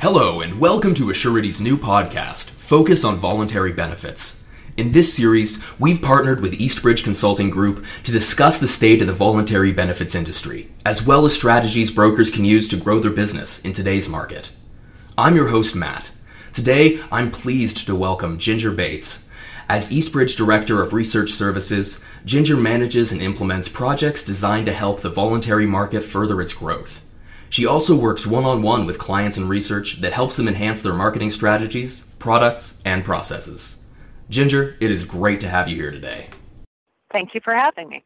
Hello, and welcome to Assurity's new podcast, Focus on Voluntary Benefits. In this series, we've partnered with Eastbridge Consulting Group to discuss the state of the voluntary benefits industry, as well as strategies brokers can use to grow their business in today's market. I'm your host, Matt. Today, I'm pleased to welcome Ginger Bates. As Eastbridge Director of Research Services, Ginger manages and implements projects designed to help the voluntary market further its growth. She also works one on one with clients and research that helps them enhance their marketing strategies, products, and processes. Ginger, it is great to have you here today. Thank you for having me.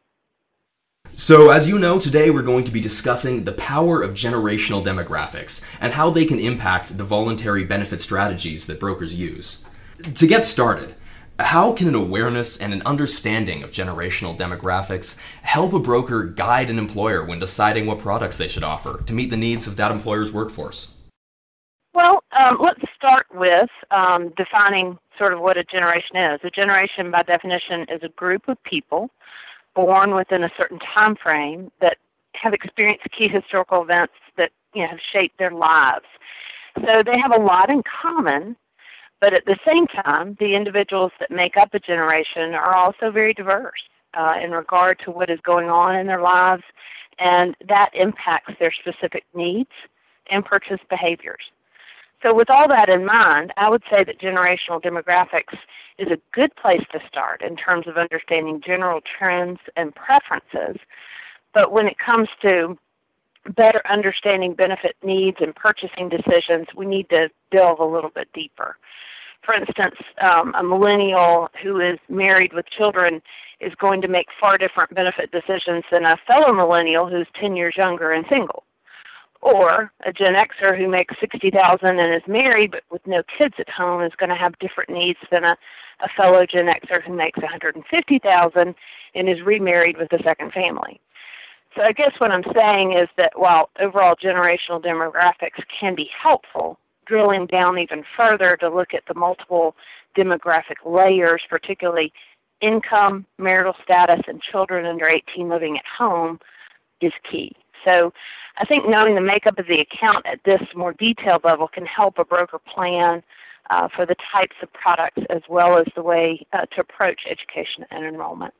So, as you know, today we're going to be discussing the power of generational demographics and how they can impact the voluntary benefit strategies that brokers use. To get started, how can an awareness and an understanding of generational demographics help a broker guide an employer when deciding what products they should offer to meet the needs of that employer's workforce? Well, um, let's start with um, defining sort of what a generation is. A generation, by definition, is a group of people born within a certain time frame that have experienced key historical events that you know have shaped their lives. So they have a lot in common, but at the same time, the individuals that make up a generation are also very diverse uh, in regard to what is going on in their lives, and that impacts their specific needs and purchase behaviors. So, with all that in mind, I would say that generational demographics is a good place to start in terms of understanding general trends and preferences. But when it comes to better understanding benefit needs and purchasing decisions, we need to delve a little bit deeper. For instance, um, a millennial who is married with children is going to make far different benefit decisions than a fellow millennial who's 10 years younger and single. Or a Gen Xer who makes 60,000 and is married but with no kids at home is going to have different needs than a, a fellow Gen Xer who makes 150,000 and is remarried with a second family. So I guess what I'm saying is that while overall generational demographics can be helpful, drilling down even further to look at the multiple demographic layers, particularly income, marital status, and children under 18 living at home, is key. So I think knowing the makeup of the account at this more detailed level can help a broker plan uh, for the types of products as well as the way uh, to approach education and enrollment.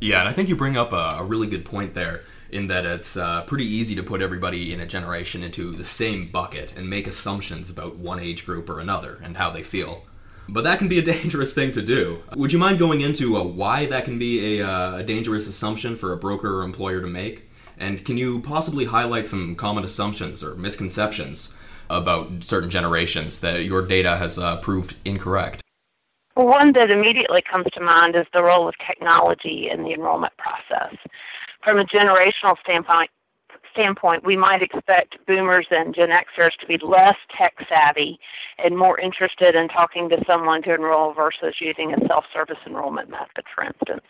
Yeah, and I think you bring up a, a really good point there in that it's uh, pretty easy to put everybody in a generation into the same bucket and make assumptions about one age group or another and how they feel. But that can be a dangerous thing to do. Would you mind going into uh, why that can be a, uh, a dangerous assumption for a broker or employer to make? And can you possibly highlight some common assumptions or misconceptions about certain generations that your data has uh, proved incorrect? One that immediately comes to mind is the role of technology in the enrollment process from a generational standpoint, standpoint, we might expect boomers and Gen Xers to be less tech savvy and more interested in talking to someone to enroll versus using a self service enrollment method, for instance.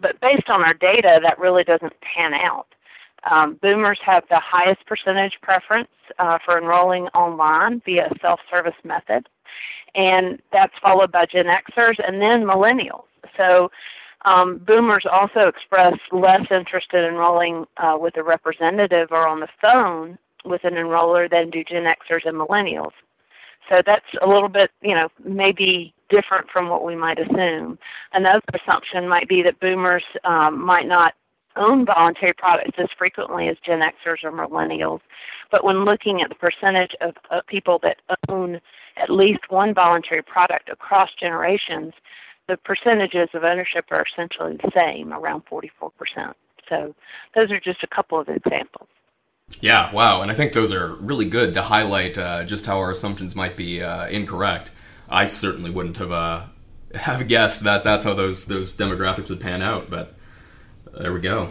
But based on our data, that really doesn't pan out. Um, boomers have the highest percentage preference uh, for enrolling online via a self service method, and that's followed by Gen Xers and then millennials. So um, boomers also express less interest in enrolling uh, with a representative or on the phone with an enroller than do Gen Xers and millennials. So that's a little bit, you know, maybe different from what we might assume. Another assumption might be that boomers um, might not own voluntary products as frequently as Gen Xers or millennials. But when looking at the percentage of, of people that own at least one voluntary product across generations, the percentages of ownership are essentially the same, around 44%. So those are just a couple of examples. Yeah, wow. And I think those are really good to highlight uh, just how our assumptions might be uh, incorrect. I certainly wouldn't have uh, have guessed that that's how those those demographics would pan out, but there we go.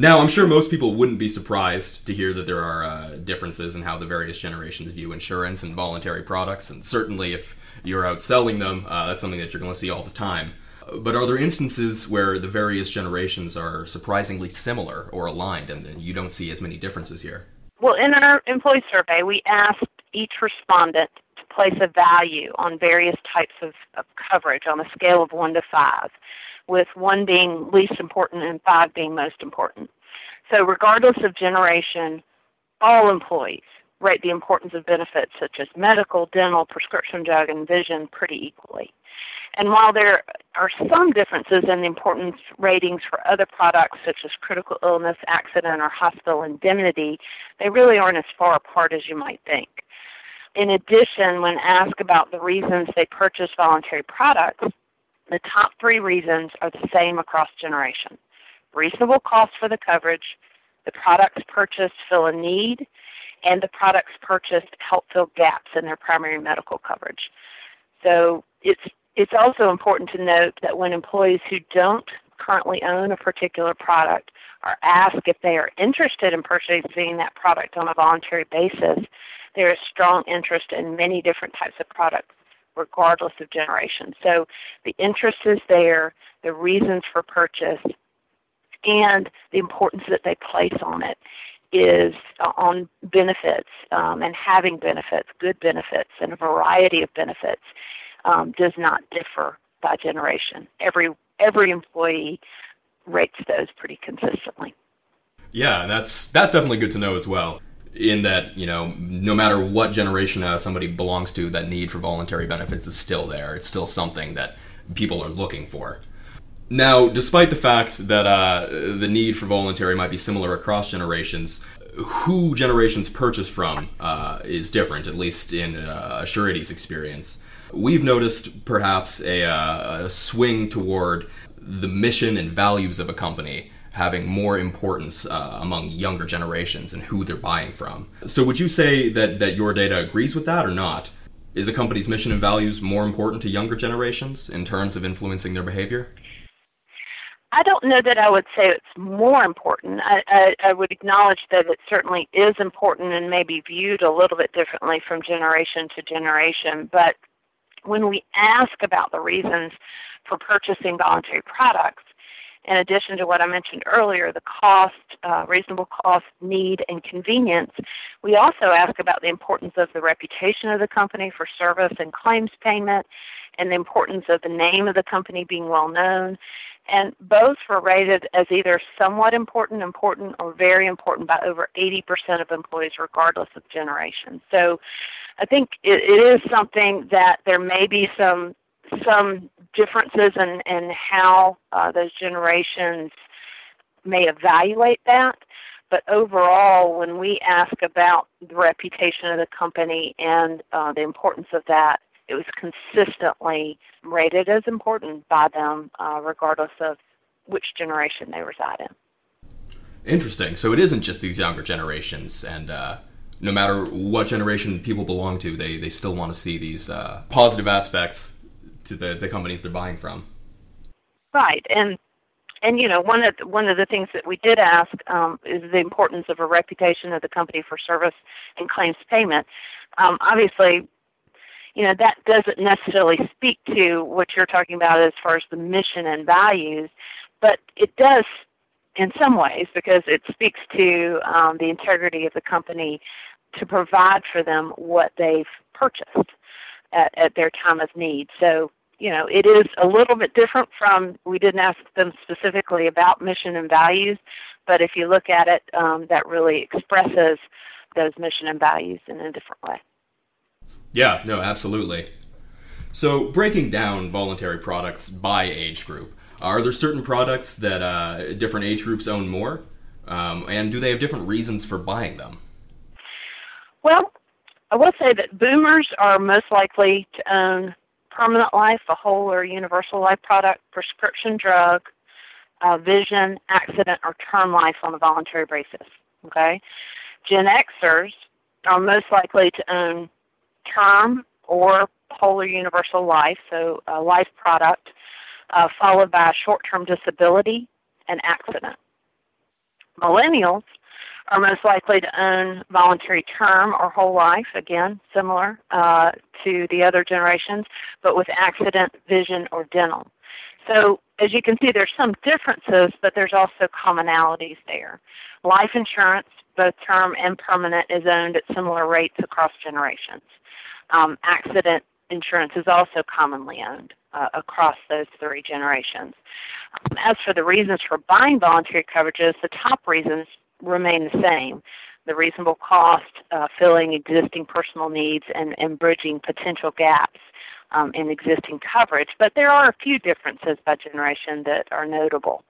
Now, I'm sure most people wouldn't be surprised to hear that there are uh, differences in how the various generations view insurance and voluntary products, and certainly if you're out selling them, uh, that's something that you're going to see all the time. But are there instances where the various generations are surprisingly similar or aligned and you don't see as many differences here? Well, in our employee survey, we asked each respondent to place a value on various types of, of coverage on a scale of 1 to 5, with 1 being least important and 5 being most important. So, regardless of generation, all employees rate the importance of benefits such as medical, dental, prescription drug, and vision pretty equally. And while there are some differences in the importance ratings for other products such as critical illness, accident, or hospital indemnity, they really aren't as far apart as you might think. In addition, when asked about the reasons they purchase voluntary products, the top three reasons are the same across generations. Reasonable cost for the coverage, the products purchased fill a need, and the products purchased help fill gaps in their primary medical coverage. So it's it's also important to note that when employees who don't currently own a particular product are asked if they are interested in purchasing that product on a voluntary basis, there is strong interest in many different types of products regardless of generation. So the interest is there, the reasons for purchase, and the importance that they place on it is on benefits um, and having benefits, good benefits, and a variety of benefits um, does not differ by generation. Every every employee rates those pretty consistently. Yeah, that's that's definitely good to know as well. In that, you know, no matter what generation uh, somebody belongs to, that need for voluntary benefits is still there. It's still something that people are looking for. Now, despite the fact that uh, the need for voluntary might be similar across generations, who generations purchase from uh, is different, at least in uh, experience we've noticed perhaps a, uh, a swing toward the mission and values of a company having more importance uh, among younger generations and who they're buying from. So, would you say that, that your data agrees with that or not? Is a company's mission and values more important to younger generations in terms of influencing their behavior? I don't know that I would say it's more important. I, I, I would acknowledge that it certainly is important and may be viewed a little bit differently from generation to generation. But when we ask about the reasons for purchasing voluntary products, in addition to what I mentioned earlier, the cost, uh, reasonable cost, need, and convenience, we also ask about the importance of the reputation of the company for service and claims payment, and the importance of the name of the company being well known. And both were rated as either somewhat important, important, or very important by over 80% of employees, regardless of generation. So I think it, it is something that there may be some some differences in, in how uh, those generations may evaluate that. But overall, when we ask about the reputation of the company and uh, the importance of that, it was consistently rated as important by them, uh, regardless of which generation they reside in. Interesting. So it isn't just these younger generations, and uh, no matter what generation people belong to, they, they still want to see these uh, positive aspects to the, the companies they're buying from. Right, and and you know one of the, one of the things that we did ask um, is the importance of a reputation of the company for service and claims payment. Um, obviously, you know that doesn't necessarily speak to what you're talking about as far as the mission and values, but it does in some ways because it speaks to um, the integrity of the company to provide for them what they've purchased at, at their time of need. So, you know, it is a little bit different from, we didn't ask them specifically about mission and values, but if you look at it, um, that really expresses those mission and values in a different way. Yeah, no, absolutely. So, breaking down voluntary products by age group, are there certain products that uh, different age groups own more? Um, and do they have different reasons for buying them? Well, I will say that boomers are most likely to own permanent life, a whole or universal life product, prescription drug, uh, vision, accident, or term life on a voluntary basis. Okay, Gen Xers are most likely to own term or whole universal life, so a life product, uh, followed by short-term disability and accident. Millennials are most likely to own voluntary term or whole life, again, similar uh, to the other generations, but with accident, vision, or dental. So as you can see, there's some differences, but there's also commonalities there. Life insurance, both term and permanent, is owned at similar rates across generations. Um, accident insurance is also commonly owned uh, across those three generations. Um, as for the reasons for buying voluntary coverages, the top reasons remain the same. the reasonable cost, uh, filling existing personal needs, and, and bridging potential gaps um, in existing coverage. But there are a few differences by generation that are notable.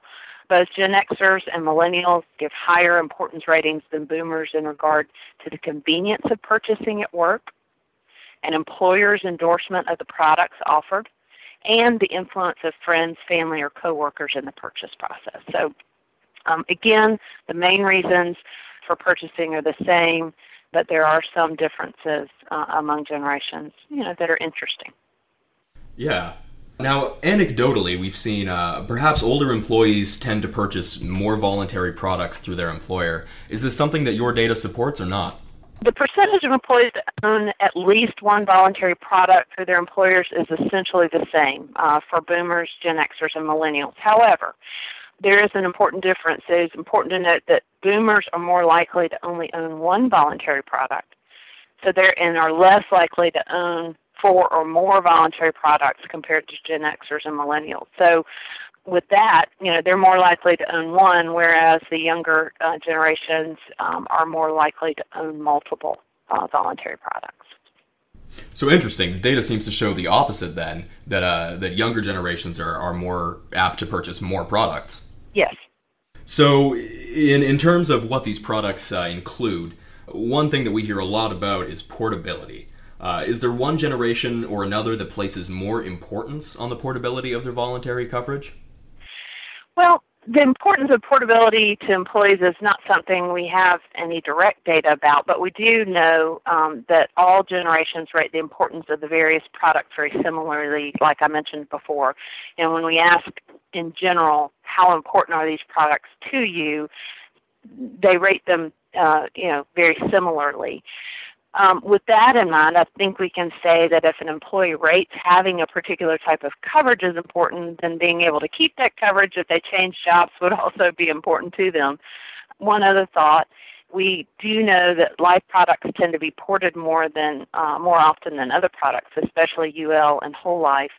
Both Gen Xers and millennials give higher importance ratings than boomers in regard to the convenience of purchasing at work, an employer's endorsement of the products offered, and the influence of friends, family, or coworkers in the purchase process. So um, again, the main reasons for purchasing are the same, but there are some differences uh, among generations, you know, that are interesting. Yeah. Now, anecdotally, we've seen uh, perhaps older employees tend to purchase more voluntary products through their employer. Is this something that your data supports or not? The percentage of employees that own at least one voluntary product through their employers is essentially the same uh, for boomers, Gen Xers, and millennials. However, there is an important difference. It is important to note that boomers are more likely to only own one voluntary product, so they're and are less likely to own four or more voluntary products compared to Gen Xers and millennials. So with that, you know, they're more likely to own one, whereas the younger uh, generations um, are more likely to own multiple uh, voluntary products. So interesting. The data seems to show the opposite then, that, uh, that younger generations are, are more apt to purchase more products. Yes. So, in, in terms of what these products uh, include, one thing that we hear a lot about is portability. Uh, is there one generation or another that places more importance on the portability of their voluntary coverage? Well, the importance of portability to employees is not something we have any direct data about, but we do know um, that all generations rate the importance of the various products very similarly, like I mentioned before. And when we ask in general, how important are these products to you, they rate them, uh, you know, very similarly. Um, with that in mind, I think we can say that if an employee rates having a particular type of coverage is important, then being able to keep that coverage if they change jobs would also be important to them. One other thought, we do know that life products tend to be ported more than uh, more often than other products, especially UL and whole life.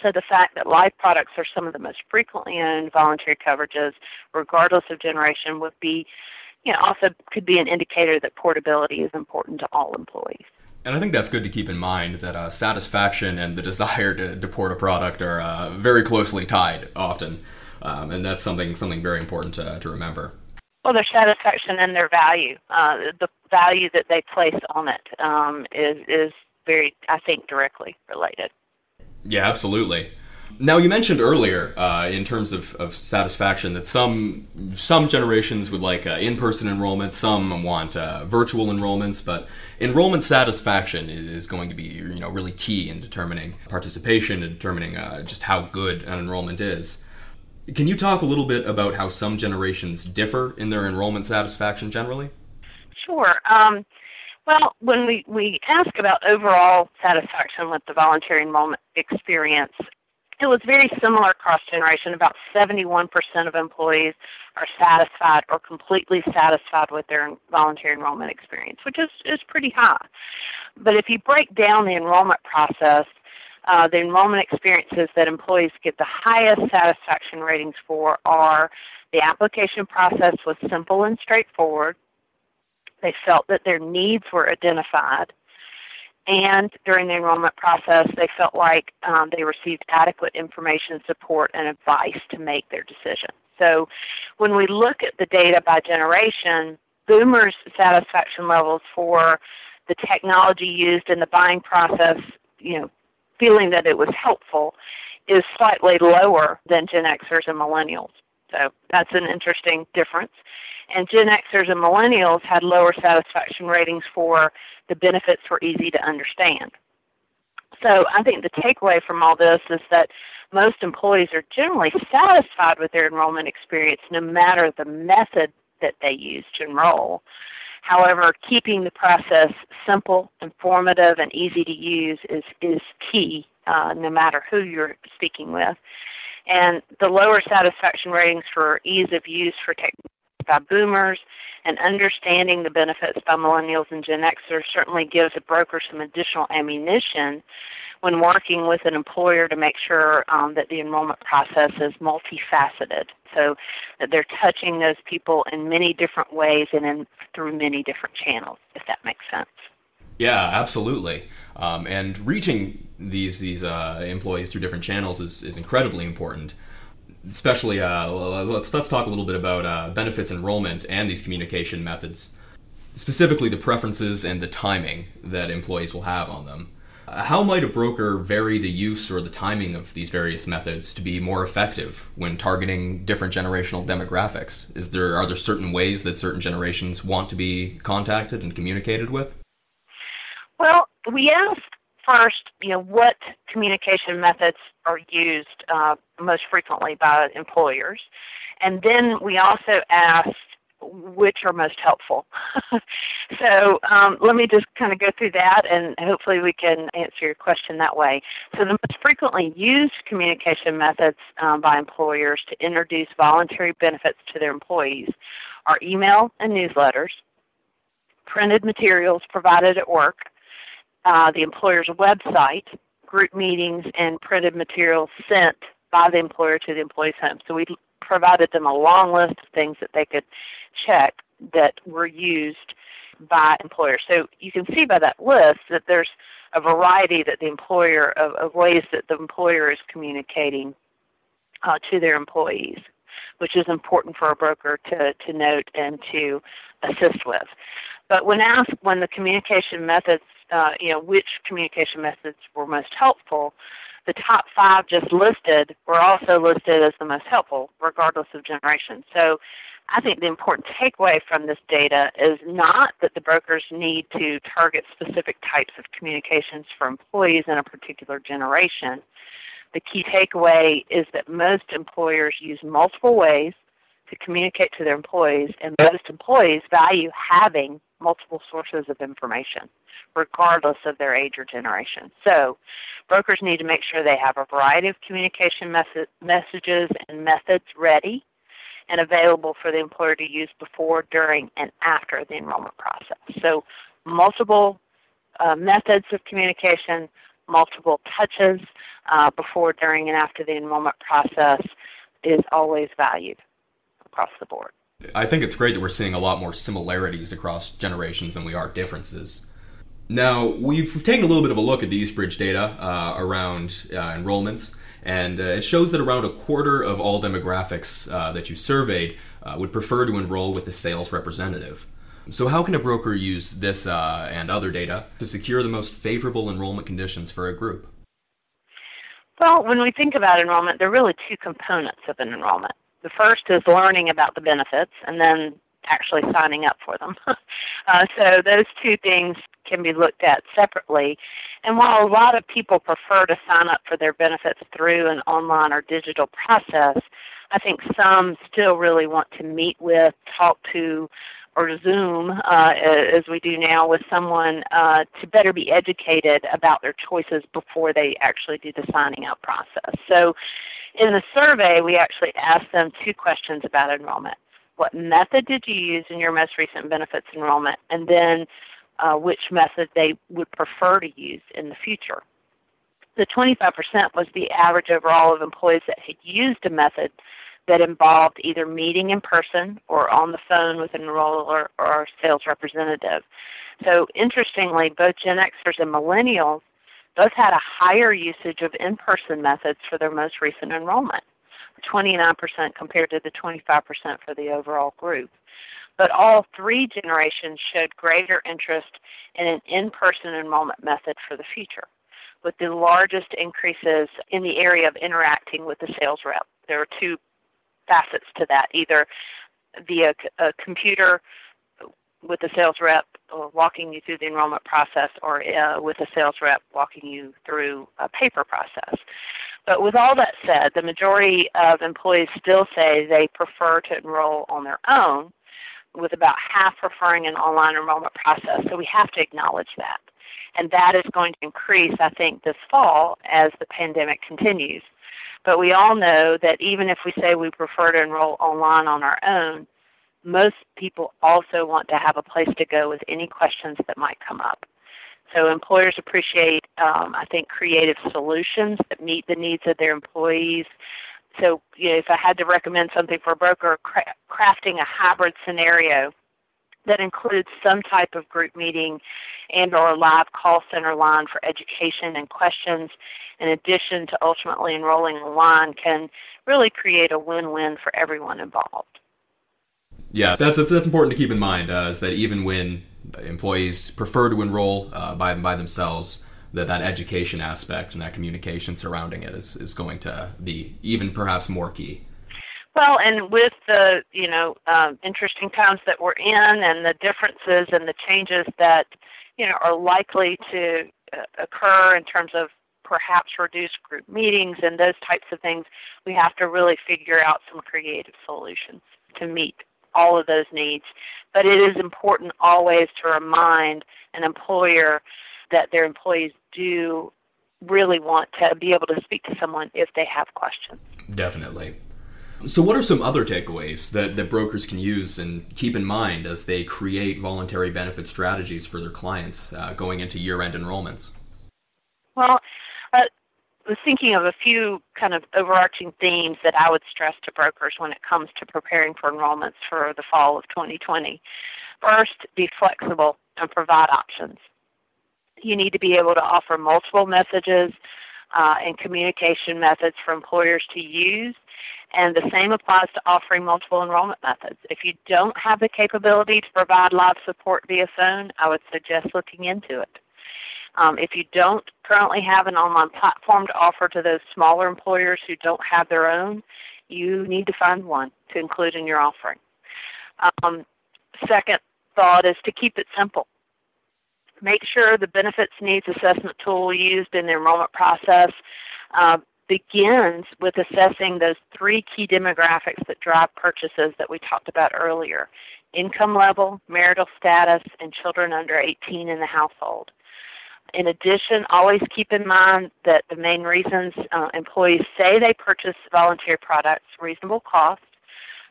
So the fact that life products are some of the most frequently owned voluntary coverages, regardless of generation, would be you know, also could be an indicator that portability is important to all employees. And I think that's good to keep in mind that uh, satisfaction and the desire to, to port a product are uh, very closely tied often, um, and that's something something very important to, to remember. Well, their satisfaction and their value, uh, the value that they place on it, um, is is very, I think, directly related. Yeah, absolutely. Now you mentioned earlier, uh, in terms of, of satisfaction, that some some generations would like uh, in-person enrollment, some want uh, virtual enrollments, but enrollment satisfaction is going to be you know really key in determining participation and determining uh, just how good an enrollment is. Can you talk a little bit about how some generations differ in their enrollment satisfaction generally? Sure. Um, well, when we, we ask about overall satisfaction with the voluntary enrollment experience, it was very similar across generation. About 71% of employees are satisfied or completely satisfied with their voluntary enrollment experience, which is, is pretty high. But if you break down the enrollment process, uh, the enrollment experiences that employees get the highest satisfaction ratings for are the application process was simple and straightforward. They felt that their needs were identified and during the enrollment process, they felt like um, they received adequate information, support, and advice to make their decision. So when we look at the data by generation, boomers' satisfaction levels for the technology used in the buying process, you know, feeling that it was helpful, is slightly lower than Gen Xers and millennials. So that's an interesting difference. And Gen Xers and millennials had lower satisfaction ratings for the benefits were easy to understand. So I think the takeaway from all this is that most employees are generally satisfied with their enrollment experience no matter the method that they use to enroll. However, keeping the process simple, informative, and easy to use is, is key uh, no matter who you're speaking with. And the lower satisfaction ratings for ease of use for technology by boomers and understanding the benefits by millennials and Gen Xers certainly gives a broker some additional ammunition when working with an employer to make sure um, that the enrollment process is multifaceted, so that they're touching those people in many different ways and in, through many different channels, if that makes sense. Yeah, absolutely. Um, and reaching these these uh, employees through different channels is, is incredibly important. Especially, uh, let's let's talk a little bit about uh, benefits enrollment and these communication methods, specifically the preferences and the timing that employees will have on them. Uh, how might a broker vary the use or the timing of these various methods to be more effective when targeting different generational demographics? Is there are there certain ways that certain generations want to be contacted and communicated with? Well, we asked first, you know, what communication methods are used uh, most frequently by employers, and then we also asked which are most helpful. so um, let me just kind of go through that, and hopefully we can answer your question that way. So the most frequently used communication methods um, by employers to introduce voluntary benefits to their employees are email and newsletters, printed materials provided at work, uh, the employer's website, group meetings, and printed materials sent by the employer to the employee's home. So we provided them a long list of things that they could check that were used by employers. So you can see by that list that there's a variety that the employer of, of ways that the employer is communicating uh, to their employees, which is important for a broker to, to note and to assist with. But when asked when the communication methods uh, you know, which communication methods were most helpful, the top five just listed were also listed as the most helpful, regardless of generation. So I think the important takeaway from this data is not that the brokers need to target specific types of communications for employees in a particular generation. The key takeaway is that most employers use multiple ways to communicate to their employees, and most employees value having multiple sources of information, regardless of their age or generation. So, brokers need to make sure they have a variety of communication mes- messages and methods ready and available for the employer to use before, during, and after the enrollment process. So, multiple uh, methods of communication, multiple touches uh, before, during, and after the enrollment process is always valued across the board. I think it's great that we're seeing a lot more similarities across generations than we are differences. Now, we've, we've taken a little bit of a look at the Eastbridge data uh, around uh, enrollments, and uh, it shows that around a quarter of all demographics uh, that you surveyed uh, would prefer to enroll with a sales representative. So, how can a broker use this uh, and other data to secure the most favorable enrollment conditions for a group? Well, when we think about enrollment, there are really two components of an enrollment. The first is learning about the benefits and then actually signing up for them. uh, so those two things can be looked at separately. And while a lot of people prefer to sign up for their benefits through an online or digital process, I think some still really want to meet with, talk to, or Zoom, uh, as we do now, with someone uh, to better be educated about their choices before they actually do the signing up process. So in the survey, we actually asked them two questions about enrollment. What method did you use in your most recent benefits enrollment? And then uh, which method they would prefer to use in the future. The 25% was the average overall of employees that had used a method that involved either meeting in person or on the phone with an enroller or sales representative. So interestingly, both Gen Xers and millennials both had a higher usage of in-person methods for their most recent enrollment, 29% compared to the 25% for the overall group. But all three generations showed greater interest in an in-person enrollment method for the future, with the largest increases in the area of interacting with the sales rep. There are two facets to that, either via a computer with the sales rep or walking you through the enrollment process or uh, with a sales rep walking you through a paper process. But with all that said, the majority of employees still say they prefer to enroll on their own, with about half preferring an online enrollment process. So we have to acknowledge that. And that is going to increase, I think, this fall as the pandemic continues. But we all know that even if we say we prefer to enroll online on our own, most people also want to have a place to go with any questions that might come up. So employers appreciate, um, I think, creative solutions that meet the needs of their employees. So, you know, if I had to recommend something for a broker, cra- crafting a hybrid scenario that includes some type of group meeting and or a live call center line for education and questions in addition to ultimately enrolling online can really create a win-win for everyone involved. Yeah, that's that's, that's important to keep in mind uh, is that even when employees prefer to enroll uh, by by themselves, that that education aspect and that communication surrounding it is, is going to be even perhaps more key. Well, and with the you know um, interesting times that we're in, and the differences and the changes that you know are likely to uh, occur in terms of perhaps reduced group meetings and those types of things, we have to really figure out some creative solutions to meet all of those needs. But it is important always to remind an employer that their employees do really want to be able to speak to someone if they have questions. Definitely. So, what are some other takeaways that, that brokers can use and keep in mind as they create voluntary benefit strategies for their clients uh, going into year end enrollments? Well, was thinking of a few kind of overarching themes that I would stress to brokers when it comes to preparing for enrollments for the fall of 2020. First, be flexible and provide options. You need to be able to offer multiple messages uh, and communication methods for employers to use and the same applies to offering multiple enrollment methods. If you don't have the capability to provide live support via phone, I would suggest looking into it. Um, if you don't currently have an online platform to offer to those smaller employers who don't have their own, you need to find one to include in your offering. Um, second thought is to keep it simple. Make sure the benefits needs assessment tool used in the enrollment process uh, begins with assessing those three key demographics that drive purchases that we talked about earlier income level, marital status, and children under 18 in the household. In addition, always keep in mind that the main reasons uh, employees say they purchase voluntary products, reasonable cost,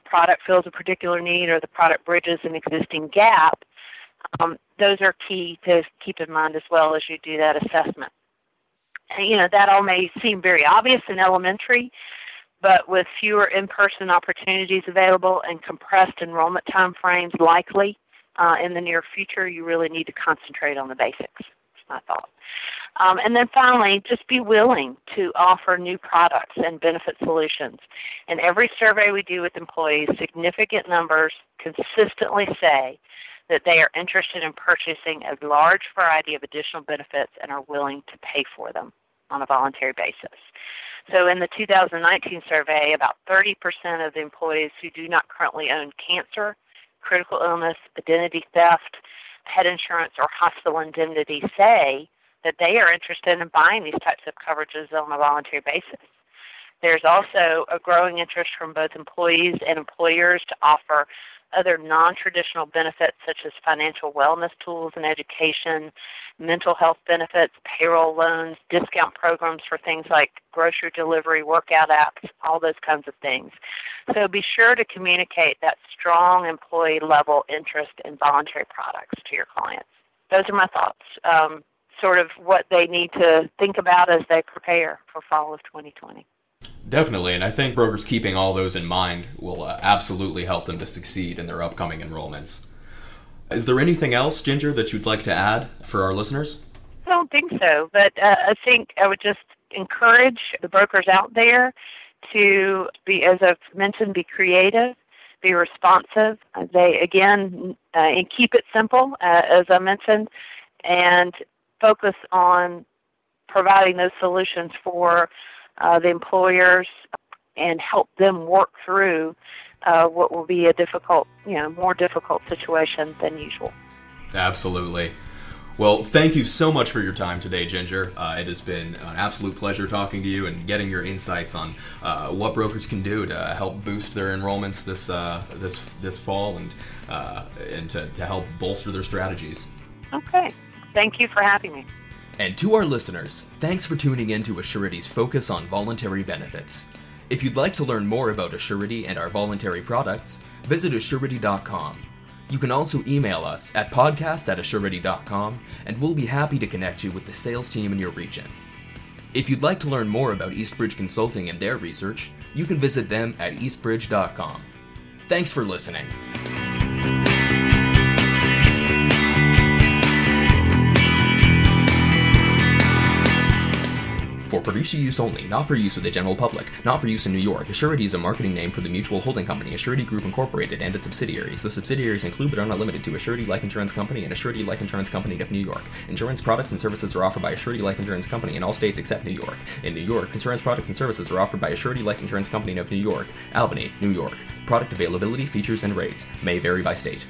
product fills a particular need, or the product bridges an existing gap, um, those are key to keep in mind as well as you do that assessment. You know, that all may seem very obvious and elementary, but with fewer in-person opportunities available and compressed enrollment time frames likely uh, in the near future, you really need to concentrate on the basics. My thought. Um, and then finally, just be willing to offer new products and benefit solutions. In every survey we do with employees, significant numbers consistently say that they are interested in purchasing a large variety of additional benefits and are willing to pay for them on a voluntary basis. So in the 2019 survey, about 30% of the employees who do not currently own cancer, critical illness, identity theft, head insurance, or hospital indemnity say that they are interested in buying these types of coverages on a voluntary basis. There's also a growing interest from both employees and employers to offer other non-traditional benefits such as financial wellness tools and education, mental health benefits, payroll loans, discount programs for things like grocery delivery, workout apps, all those kinds of things. So be sure to communicate that strong employee level interest in voluntary products to your clients. Those are my thoughts. Um, sort of what they need to think about as they prepare for fall of 2020. Definitely, and I think brokers keeping all those in mind will uh, absolutely help them to succeed in their upcoming enrollments. Is there anything else, Ginger, that you'd like to add for our listeners? I don't think so, but uh, I think I would just encourage the brokers out there to be, as I've mentioned, be creative, be responsive. They again uh, and keep it simple, uh, as I mentioned, and focus on providing those solutions for uh, the employers and help them work through uh, what will be a difficult, you know, more difficult situation than usual. Absolutely. Well, thank you so much for your time today, Ginger. Uh, it has been an absolute pleasure talking to you and getting your insights on uh, what brokers can do to help boost their enrollments this uh, this this fall and uh, and to, to help bolster their strategies. Okay. Thank you for having me. And to our listeners, thanks for tuning in to Assurity's focus on voluntary benefits. If you'd like to learn more about Assurity and our voluntary products, visit assurity.com. You can also email us at podcast at assurity.com, and we'll be happy to connect you with the sales team in your region. If you'd like to learn more about Eastbridge Consulting and their research, you can visit them at eastbridge.com. Thanks for listening. For producer use only, not for use with the general public, not for use in New York. Assurity is a marketing name for the mutual holding company Assurity Group Incorporated and its subsidiaries. The subsidiaries include but are not limited to Assurity Life Insurance Company and Assurity Life Insurance Company of New York. Insurance products and services are offered by Assurity Life Insurance Company in all states except New York. In New York, insurance products and services are offered by Assurity Life Insurance Company of New York, Albany, New York. Product availability, features, and rates may vary by state.